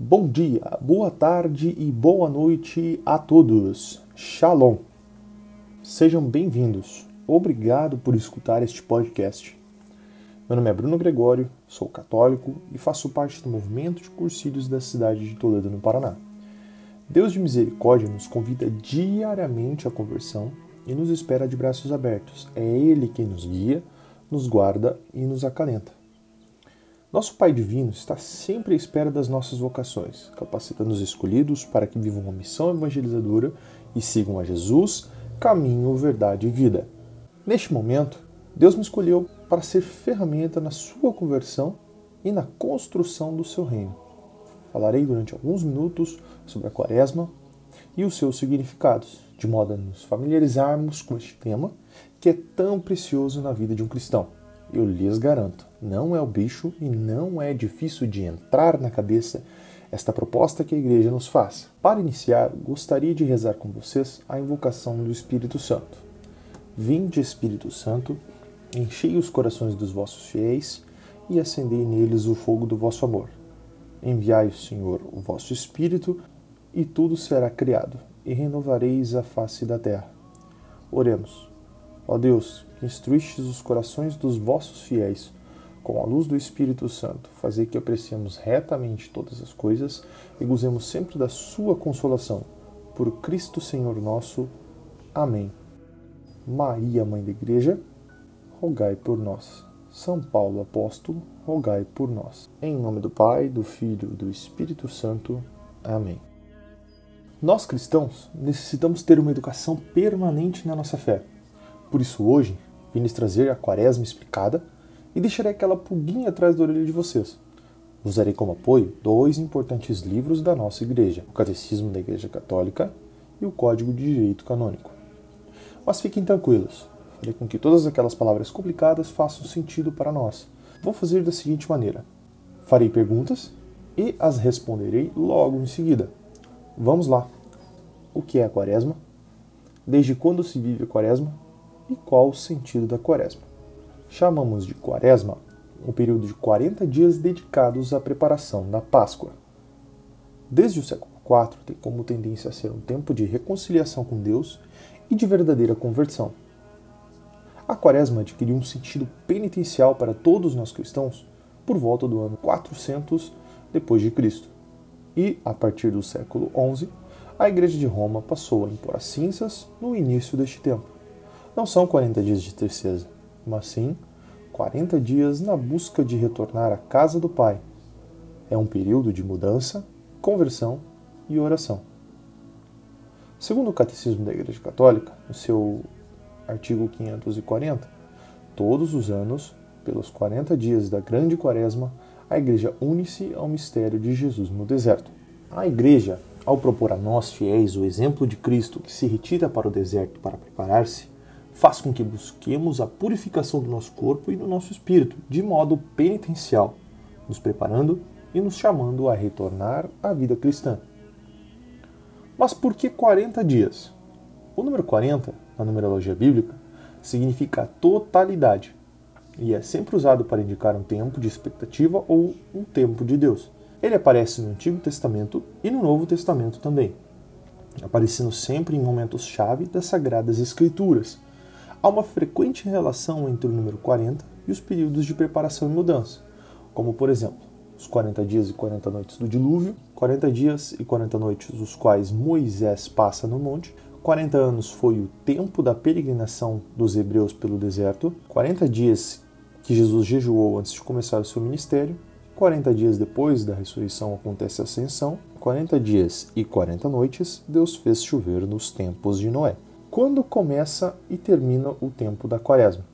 Bom dia, boa tarde e boa noite a todos. Shalom. Sejam bem-vindos. Obrigado por escutar este podcast. Meu nome é Bruno Gregório, sou católico e faço parte do movimento de cursílios da cidade de Toledo, no Paraná. Deus de misericórdia nos convida diariamente à conversão e nos espera de braços abertos. É Ele quem nos guia, nos guarda e nos acalenta. Nosso Pai Divino está sempre à espera das nossas vocações, capacitando os escolhidos para que vivam uma missão evangelizadora e sigam a Jesus, caminho, verdade e vida. Neste momento, Deus me escolheu para ser ferramenta na sua conversão e na construção do seu reino. Falarei durante alguns minutos sobre a Quaresma e os seus significados, de modo a nos familiarizarmos com este tema que é tão precioso na vida de um cristão eu lhes garanto, não é o bicho e não é difícil de entrar na cabeça esta proposta que a igreja nos faz. Para iniciar, gostaria de rezar com vocês a invocação do Espírito Santo. Vinde, Espírito Santo, enchei os corações dos vossos fiéis e acendei neles o fogo do vosso amor. Enviai, Senhor, o vosso Espírito, e tudo será criado, e renovareis a face da terra. Oremos. Ó Deus, que instruístes os corações dos vossos fiéis com a luz do Espírito Santo, fazer que apreciemos retamente todas as coisas e gozemos sempre da sua consolação. Por Cristo Senhor nosso. Amém. Maria, Mãe da Igreja, rogai por nós. São Paulo Apóstolo, rogai por nós. Em nome do Pai, do Filho e do Espírito Santo. Amém. Nós cristãos necessitamos ter uma educação permanente na nossa fé. Por isso, hoje, vim lhes trazer a quaresma explicada e deixarei aquela pulguinha atrás da orelha de vocês. Usarei como apoio dois importantes livros da nossa igreja: o Catecismo da Igreja Católica e o Código de Direito Canônico. Mas fiquem tranquilos, farei com que todas aquelas palavras complicadas façam sentido para nós. Vou fazer da seguinte maneira: farei perguntas e as responderei logo em seguida. Vamos lá! O que é a quaresma? Desde quando se vive a quaresma? E qual o sentido da quaresma. Chamamos de quaresma um período de 40 dias dedicados à preparação da Páscoa. Desde o século IV, tem como tendência a ser um tempo de reconciliação com Deus e de verdadeira conversão. A quaresma adquiriu um sentido penitencial para todos nós cristãos por volta do ano 400 depois de Cristo. E, a partir do século XI, a Igreja de Roma passou a impor as cinzas no início deste tempo. Não são 40 dias de tristeza, mas sim 40 dias na busca de retornar à casa do Pai. É um período de mudança, conversão e oração. Segundo o Catecismo da Igreja Católica, no seu artigo 540, todos os anos, pelos 40 dias da Grande Quaresma, a Igreja une-se ao mistério de Jesus no deserto. A Igreja, ao propor a nós fiéis o exemplo de Cristo que se retira para o deserto para preparar-se, faz com que busquemos a purificação do nosso corpo e do nosso espírito, de modo penitencial, nos preparando e nos chamando a retornar à vida cristã. Mas por que 40 dias? O número 40, na numerologia bíblica, significa totalidade e é sempre usado para indicar um tempo de expectativa ou um tempo de Deus. Ele aparece no Antigo Testamento e no Novo Testamento também, aparecendo sempre em momentos-chave das Sagradas Escrituras, há uma frequente relação entre o número 40 e os períodos de preparação e mudança, como por exemplo, os 40 dias e 40 noites do dilúvio, 40 dias e 40 noites os quais Moisés passa no monte, 40 anos foi o tempo da peregrinação dos hebreus pelo deserto, 40 dias que Jesus jejuou antes de começar o seu ministério, 40 dias depois da ressurreição acontece a ascensão, 40 dias e 40 noites Deus fez chover nos tempos de Noé quando começa e termina o tempo da quaresma?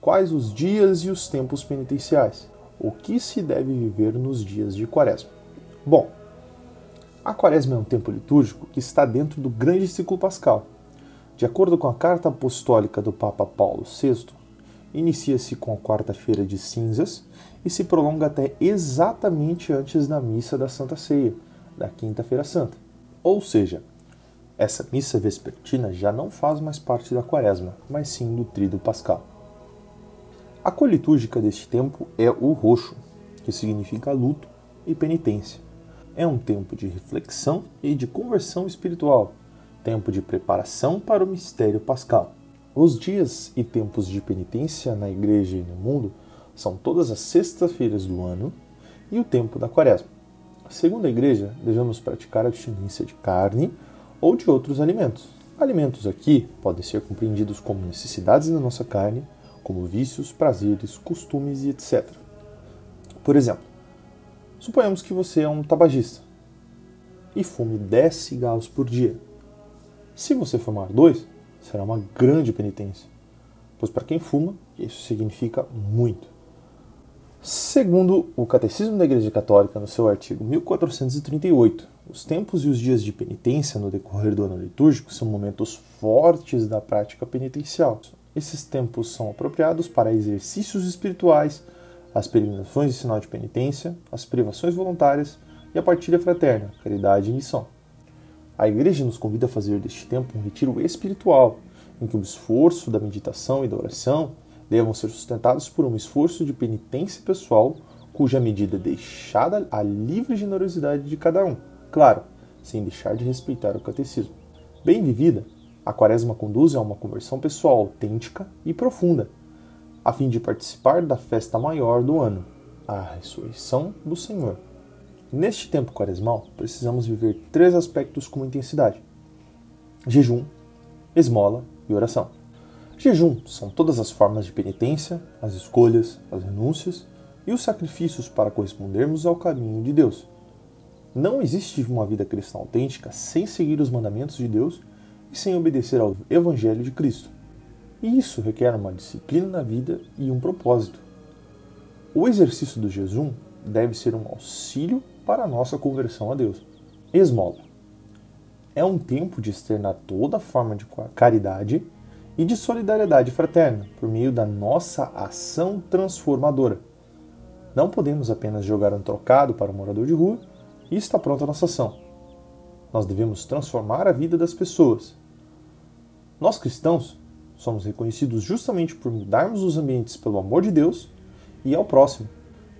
Quais os dias e os tempos penitenciais? O que se deve viver nos dias de quaresma? Bom, a quaresma é um tempo litúrgico que está dentro do grande ciclo pascal. De acordo com a carta apostólica do Papa Paulo VI, inicia-se com a quarta-feira de cinzas e se prolonga até exatamente antes da missa da Santa Ceia, da Quinta-feira Santa. Ou seja, essa missa vespertina já não faz mais parte da quaresma, mas sim do trido pascal. A cor litúrgica deste tempo é o roxo, que significa luto e penitência. é um tempo de reflexão e de conversão espiritual, tempo de preparação para o mistério pascal. Os dias e tempos de penitência na igreja e no mundo são todas as sextas-feiras do ano e o tempo da quaresma. Segundo a igreja, devemos praticar a abstinência de carne ou de outros alimentos. Alimentos aqui podem ser compreendidos como necessidades da nossa carne, como vícios, prazeres, costumes e etc. Por exemplo, suponhamos que você é um tabagista e fume 10 cigarros por dia. Se você fumar dois, será uma grande penitência, pois para quem fuma, isso significa muito. Segundo o Catecismo da Igreja Católica, no seu artigo 1438, os tempos e os dias de penitência no decorrer do ano litúrgico são momentos fortes da prática penitencial. Esses tempos são apropriados para exercícios espirituais, as peregrinações de sinal de penitência, as privações voluntárias e a partilha fraterna, caridade e missão. A Igreja nos convida a fazer deste tempo um retiro espiritual, em que o esforço da meditação e da oração devam ser sustentados por um esforço de penitência pessoal, cuja medida é deixada à livre generosidade de cada um, claro, sem deixar de respeitar o catecismo. Bem vivida, a quaresma conduz a uma conversão pessoal autêntica e profunda, a fim de participar da festa maior do ano, a ressurreição do Senhor. Neste tempo quaresmal, precisamos viver três aspectos com intensidade: jejum, esmola e oração. Jejum são todas as formas de penitência, as escolhas, as renúncias e os sacrifícios para correspondermos ao caminho de Deus. Não existe uma vida cristã autêntica sem seguir os mandamentos de Deus e sem obedecer ao Evangelho de Cristo. E isso requer uma disciplina na vida e um propósito. O exercício do jejum deve ser um auxílio para a nossa conversão a Deus. Esmola. É um tempo de externar toda forma de caridade e de solidariedade fraterna por meio da nossa ação transformadora. Não podemos apenas jogar um trocado para o morador de rua e está pronta a nossa ação. Nós devemos transformar a vida das pessoas, nós cristãos somos reconhecidos justamente por mudarmos os ambientes pelo amor de Deus e ao próximo,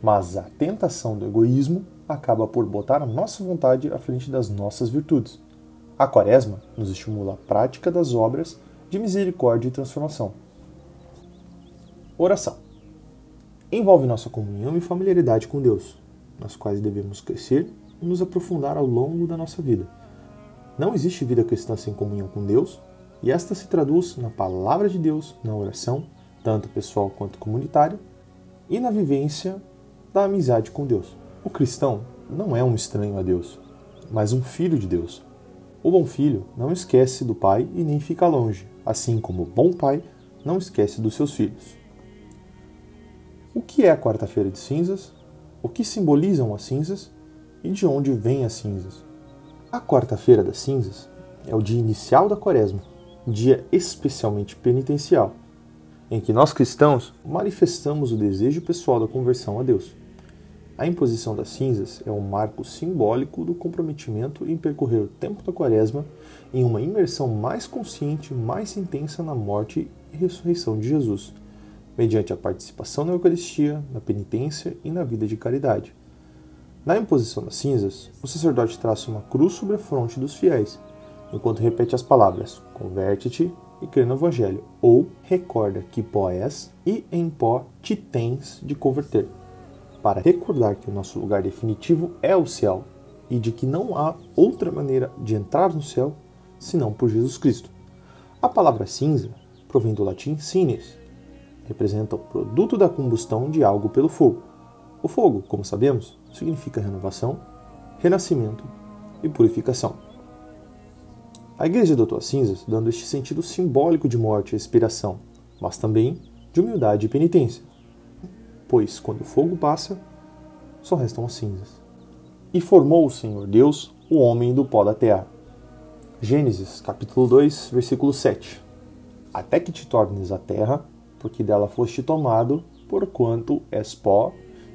mas a tentação do egoísmo acaba por botar a nossa vontade à frente das nossas virtudes. A Quaresma nos estimula a prática das obras de misericórdia e transformação. Oração envolve nossa comunhão e familiaridade com Deus, nas quais devemos crescer nos aprofundar ao longo da nossa vida. Não existe vida cristã sem comunhão com Deus e esta se traduz na palavra de Deus, na oração, tanto pessoal quanto comunitária, e na vivência da amizade com Deus. O cristão não é um estranho a Deus, mas um filho de Deus. O bom filho não esquece do pai e nem fica longe, assim como o bom pai não esquece dos seus filhos. O que é a quarta-feira de cinzas? O que simbolizam as cinzas? E de onde vêm as cinzas? A quarta-feira das cinzas é o dia inicial da quaresma, dia especialmente penitencial, em que nós cristãos manifestamos o desejo pessoal da conversão a Deus. A imposição das cinzas é um marco simbólico do comprometimento em percorrer o tempo da quaresma em uma imersão mais consciente, mais intensa na morte e ressurreição de Jesus, mediante a participação na Eucaristia, na penitência e na vida de caridade. Na imposição das cinzas, o sacerdote traça uma cruz sobre a fronte dos fiéis, enquanto repete as palavras converte-te e crê no Evangelho, ou recorda que pó és e em pó te tens de converter, para recordar que o nosso lugar definitivo é o céu e de que não há outra maneira de entrar no céu senão por Jesus Cristo. A palavra cinza provém do latim cines, representa o produto da combustão de algo pelo fogo. O fogo, como sabemos, significa renovação, renascimento e purificação. A igreja adotou as cinzas dando este sentido simbólico de morte e expiração, mas também de humildade e penitência. Pois quando o fogo passa, só restam as cinzas. E formou o Senhor Deus o homem do pó da terra. Gênesis capítulo 2, versículo 7. Até que te tornes a terra, porque dela foste tomado, porquanto és pó,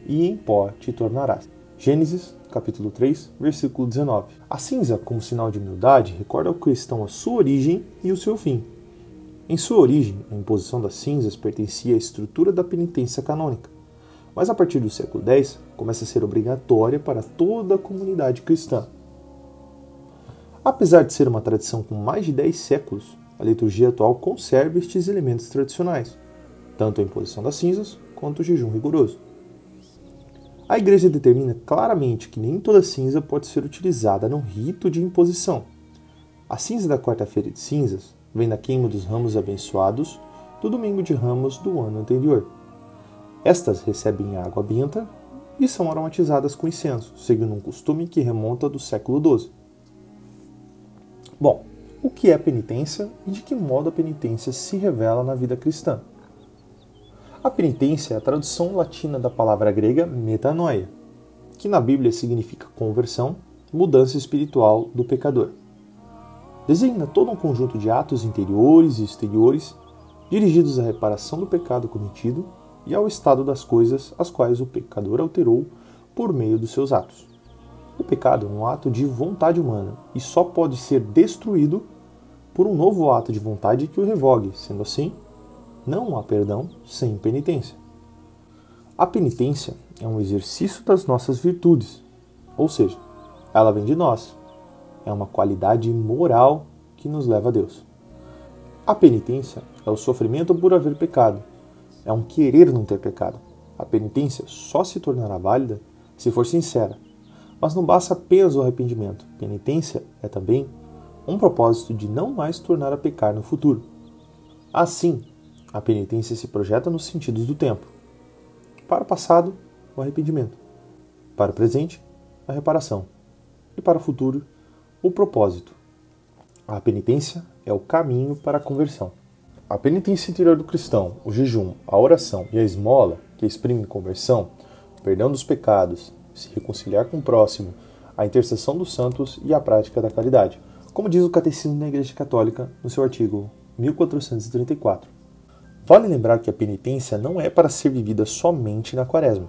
e em pó te tornarás. Gênesis capítulo 3, versículo 19. A cinza, como sinal de humildade, recorda ao cristão a sua origem e o seu fim. Em sua origem, a imposição das cinzas pertencia à estrutura da penitência canônica. mas a partir do século X começa a ser obrigatória para toda a comunidade cristã. Apesar de ser uma tradição com mais de 10 séculos, a liturgia atual conserva estes elementos tradicionais, tanto a imposição das cinzas quanto o jejum rigoroso. A Igreja determina claramente que nem toda cinza pode ser utilizada no rito de imposição. A cinza da quarta-feira de cinzas vem da queima dos ramos abençoados do domingo de ramos do ano anterior. Estas recebem água benta e são aromatizadas com incenso, seguindo um costume que remonta do século XII. Bom, o que é penitência e de que modo a penitência se revela na vida cristã? A penitência é a tradução latina da palavra grega metanoia, que na Bíblia significa conversão, mudança espiritual do pecador. Designa todo um conjunto de atos interiores e exteriores dirigidos à reparação do pecado cometido e ao estado das coisas as quais o pecador alterou por meio dos seus atos. O pecado é um ato de vontade humana e só pode ser destruído por um novo ato de vontade que o revogue, sendo assim, não há perdão sem penitência. A penitência é um exercício das nossas virtudes, ou seja, ela vem de nós. É uma qualidade moral que nos leva a Deus. A penitência é o sofrimento por haver pecado. É um querer não ter pecado. A penitência só se tornará válida se for sincera mas não basta apenas o arrependimento. Penitência é também um propósito de não mais tornar a pecar no futuro. Assim, a penitência se projeta nos sentidos do tempo. Para o passado, o arrependimento. Para o presente, a reparação. E para o futuro, o propósito. A penitência é o caminho para a conversão. A penitência interior do cristão, o jejum, a oração e a esmola, que exprimem conversão, perdão dos pecados, se reconciliar com o próximo, a intercessão dos santos e a prática da caridade, como diz o Catecismo da Igreja Católica no seu artigo 1434. Vale lembrar que a penitência não é para ser vivida somente na quaresma.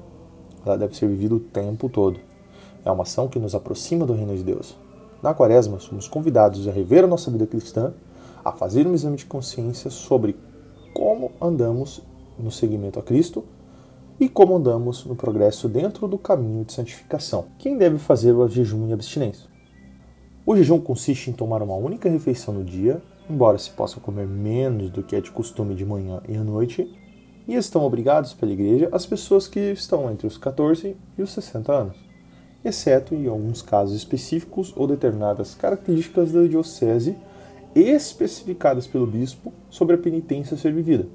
Ela deve ser vivida o tempo todo. É uma ação que nos aproxima do reino de Deus. Na quaresma, somos convidados a rever a nossa vida cristã, a fazer um exame de consciência sobre como andamos no seguimento a Cristo e como andamos no progresso dentro do caminho de santificação. Quem deve fazer o jejum e abstinência? O jejum consiste em tomar uma única refeição no dia, embora se possa comer menos do que é de costume de manhã e à noite, e estão obrigados pela igreja as pessoas que estão entre os 14 e os 60 anos, exceto em alguns casos específicos ou determinadas características da diocese especificadas pelo bispo sobre a penitência a ser vivida.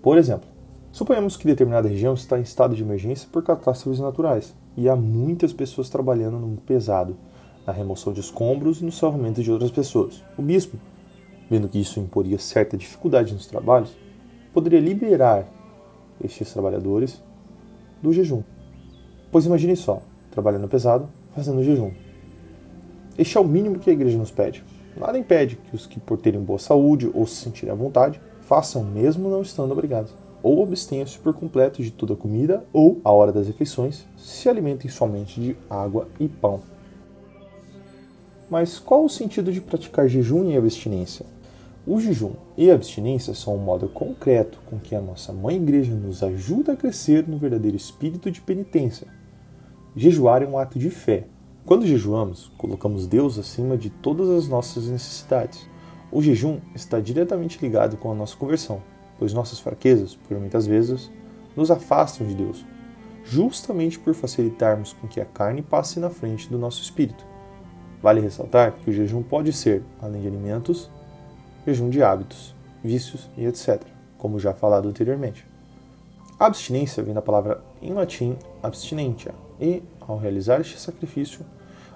Por exemplo, Suponhamos que determinada região está em estado de emergência por catástrofes naturais e há muitas pessoas trabalhando no pesado, na remoção de escombros e no salvamento de outras pessoas. O bispo, vendo que isso imporia certa dificuldade nos trabalhos, poderia liberar estes trabalhadores do jejum. Pois imagine só, trabalhando pesado, fazendo jejum. Este é o mínimo que a igreja nos pede. Nada impede que os que por terem boa saúde ou se sentirem à vontade façam mesmo não estando obrigados ou abstenham-se por completo de toda comida, ou, à hora das refeições, se alimentem somente de água e pão. Mas qual o sentido de praticar jejum e abstinência? O jejum e a abstinência são um modo concreto com que a nossa Mãe Igreja nos ajuda a crescer no verdadeiro espírito de penitência. Jejuar é um ato de fé. Quando jejuamos, colocamos Deus acima de todas as nossas necessidades. O jejum está diretamente ligado com a nossa conversão pois nossas fraquezas, por muitas vezes, nos afastam de Deus, justamente por facilitarmos com que a carne passe na frente do nosso espírito. Vale ressaltar que o jejum pode ser, além de alimentos, jejum de hábitos, vícios e etc., como já falado anteriormente. A abstinência vem da palavra em latim abstinentia, e, ao realizar este sacrifício,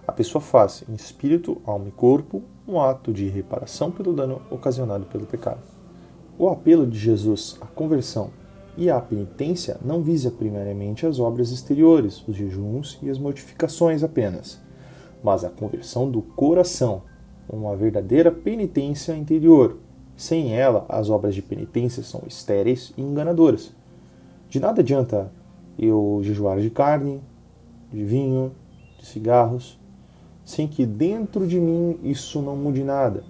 a pessoa faz, em espírito, alma e corpo, um ato de reparação pelo dano ocasionado pelo pecado. O apelo de Jesus à conversão e à penitência não visa primariamente as obras exteriores, os jejuns e as mortificações apenas, mas a conversão do coração, uma verdadeira penitência interior. Sem ela, as obras de penitência são estéreis e enganadoras. De nada adianta eu jejuar de carne, de vinho, de cigarros, sem que dentro de mim isso não mude nada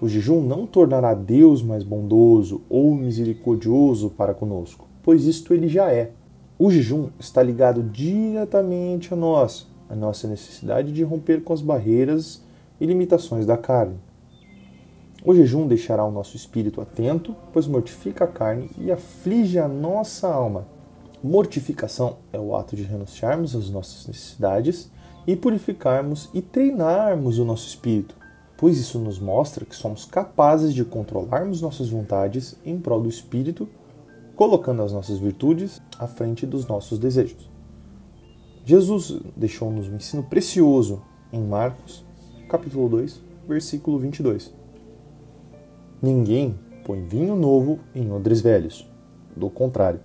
o jejum não tornará Deus mais bondoso ou misericordioso para conosco, pois isto ele já é. O jejum está ligado diretamente a nós, a nossa necessidade de romper com as barreiras e limitações da carne. O jejum deixará o nosso espírito atento, pois mortifica a carne e aflige a nossa alma. Mortificação é o ato de renunciarmos às nossas necessidades e purificarmos e treinarmos o nosso espírito, pois isso nos mostra que somos capazes de controlarmos nossas vontades em prol do espírito, colocando as nossas virtudes à frente dos nossos desejos. Jesus deixou-nos um ensino precioso em Marcos, capítulo 2, versículo 22. Ninguém põe vinho novo em odres velhos. Do contrário,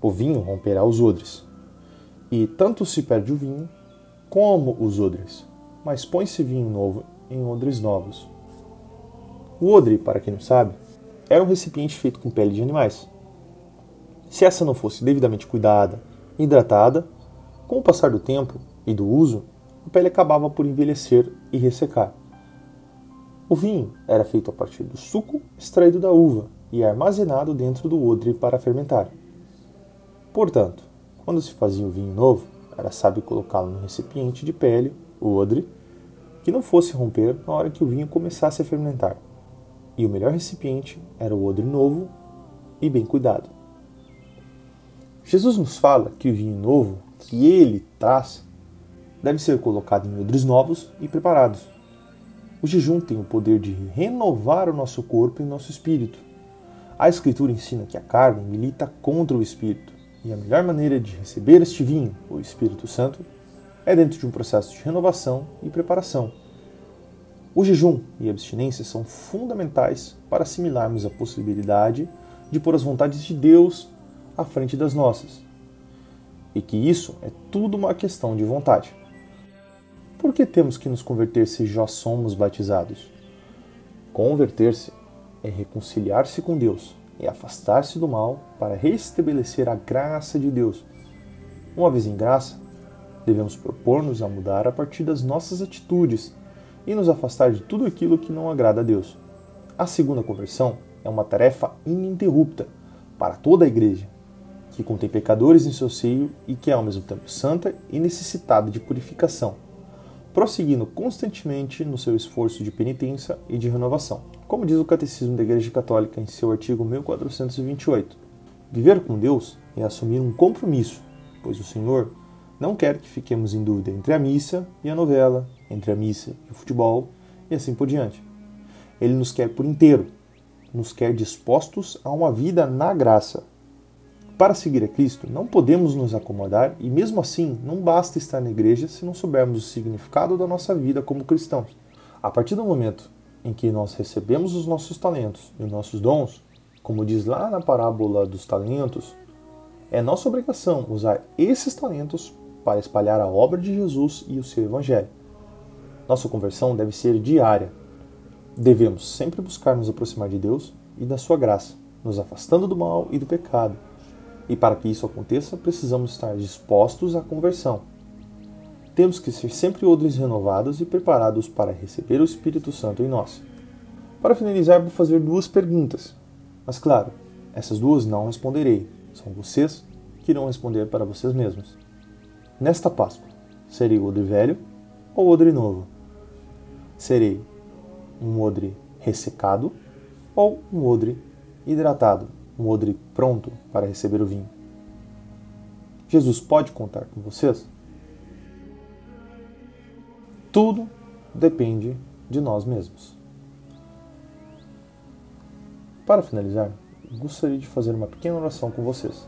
o vinho romperá os odres. E tanto se perde o vinho como os odres. Mas põe-se vinho novo em odres novos. O odre, para quem não sabe, era um recipiente feito com pele de animais. Se essa não fosse devidamente cuidada hidratada, com o passar do tempo e do uso, a pele acabava por envelhecer e ressecar. O vinho era feito a partir do suco extraído da uva e armazenado dentro do odre para fermentar. Portanto, quando se fazia o vinho novo, era sábio colocá-lo no recipiente de pele, o odre, que não fosse romper na hora que o vinho começasse a fermentar. E o melhor recipiente era o odre novo e bem cuidado. Jesus nos fala que o vinho novo que ele traz deve ser colocado em odres novos e preparados o jejum tem o poder de renovar o nosso corpo e nosso espírito. A Escritura ensina que a carne milita contra o espírito, e a melhor maneira de receber este vinho, o Espírito Santo, é dentro de um processo de renovação e preparação. O jejum e a abstinência são fundamentais para assimilarmos a possibilidade de pôr as vontades de Deus à frente das nossas. E que isso é tudo uma questão de vontade. Por que temos que nos converter se já somos batizados? Converter-se é reconciliar-se com Deus e afastar-se do mal para restabelecer a graça de Deus. Uma vez em graça, devemos propor-nos a mudar a partir das nossas atitudes e nos afastar de tudo aquilo que não agrada a Deus. A segunda conversão é uma tarefa ininterrupta para toda a igreja, que contém pecadores em seu seio e que é ao mesmo tempo santa e necessitada de purificação prosseguindo constantemente no seu esforço de penitência e de renovação. Como diz o Catecismo da Igreja Católica em seu artigo 1428, viver com Deus é assumir um compromisso, pois o Senhor não quer que fiquemos em dúvida entre a missa e a novela, entre a missa e o futebol e assim por diante. Ele nos quer por inteiro, nos quer dispostos a uma vida na graça, para seguir a Cristo, não podemos nos acomodar e, mesmo assim, não basta estar na igreja se não soubermos o significado da nossa vida como cristãos. A partir do momento em que nós recebemos os nossos talentos e os nossos dons, como diz lá na parábola dos talentos, é nossa obrigação usar esses talentos para espalhar a obra de Jesus e o seu Evangelho. Nossa conversão deve ser diária. Devemos sempre buscar nos aproximar de Deus e da Sua graça, nos afastando do mal e do pecado e para que isso aconteça, precisamos estar dispostos à conversão. Temos que ser sempre odres renovados e preparados para receber o Espírito Santo em nós. Para finalizar, vou fazer duas perguntas. Mas claro, essas duas não responderei. São vocês que irão responder para vocês mesmos. Nesta Páscoa, serei odre velho ou odre novo? Serei um odre ressecado ou um odre hidratado? Um odre pronto para receber o vinho. Jesus pode contar com vocês? Tudo depende de nós mesmos. Para finalizar, gostaria de fazer uma pequena oração com vocês.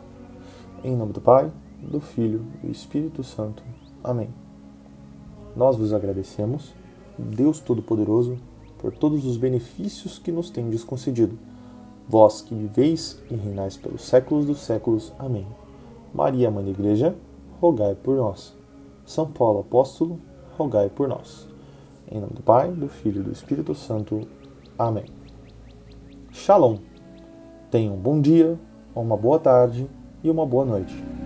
Em nome do Pai, do Filho e do Espírito Santo. Amém. Nós vos agradecemos, Deus Todo-Poderoso, por todos os benefícios que nos tendes concedido vós que viveis e reinais pelos séculos dos séculos. Amém. Maria, Mãe da Igreja, rogai por nós. São Paulo, Apóstolo, rogai por nós. Em nome do Pai, do Filho e do Espírito Santo. Amém. Shalom. Tenha um bom dia, uma boa tarde e uma boa noite.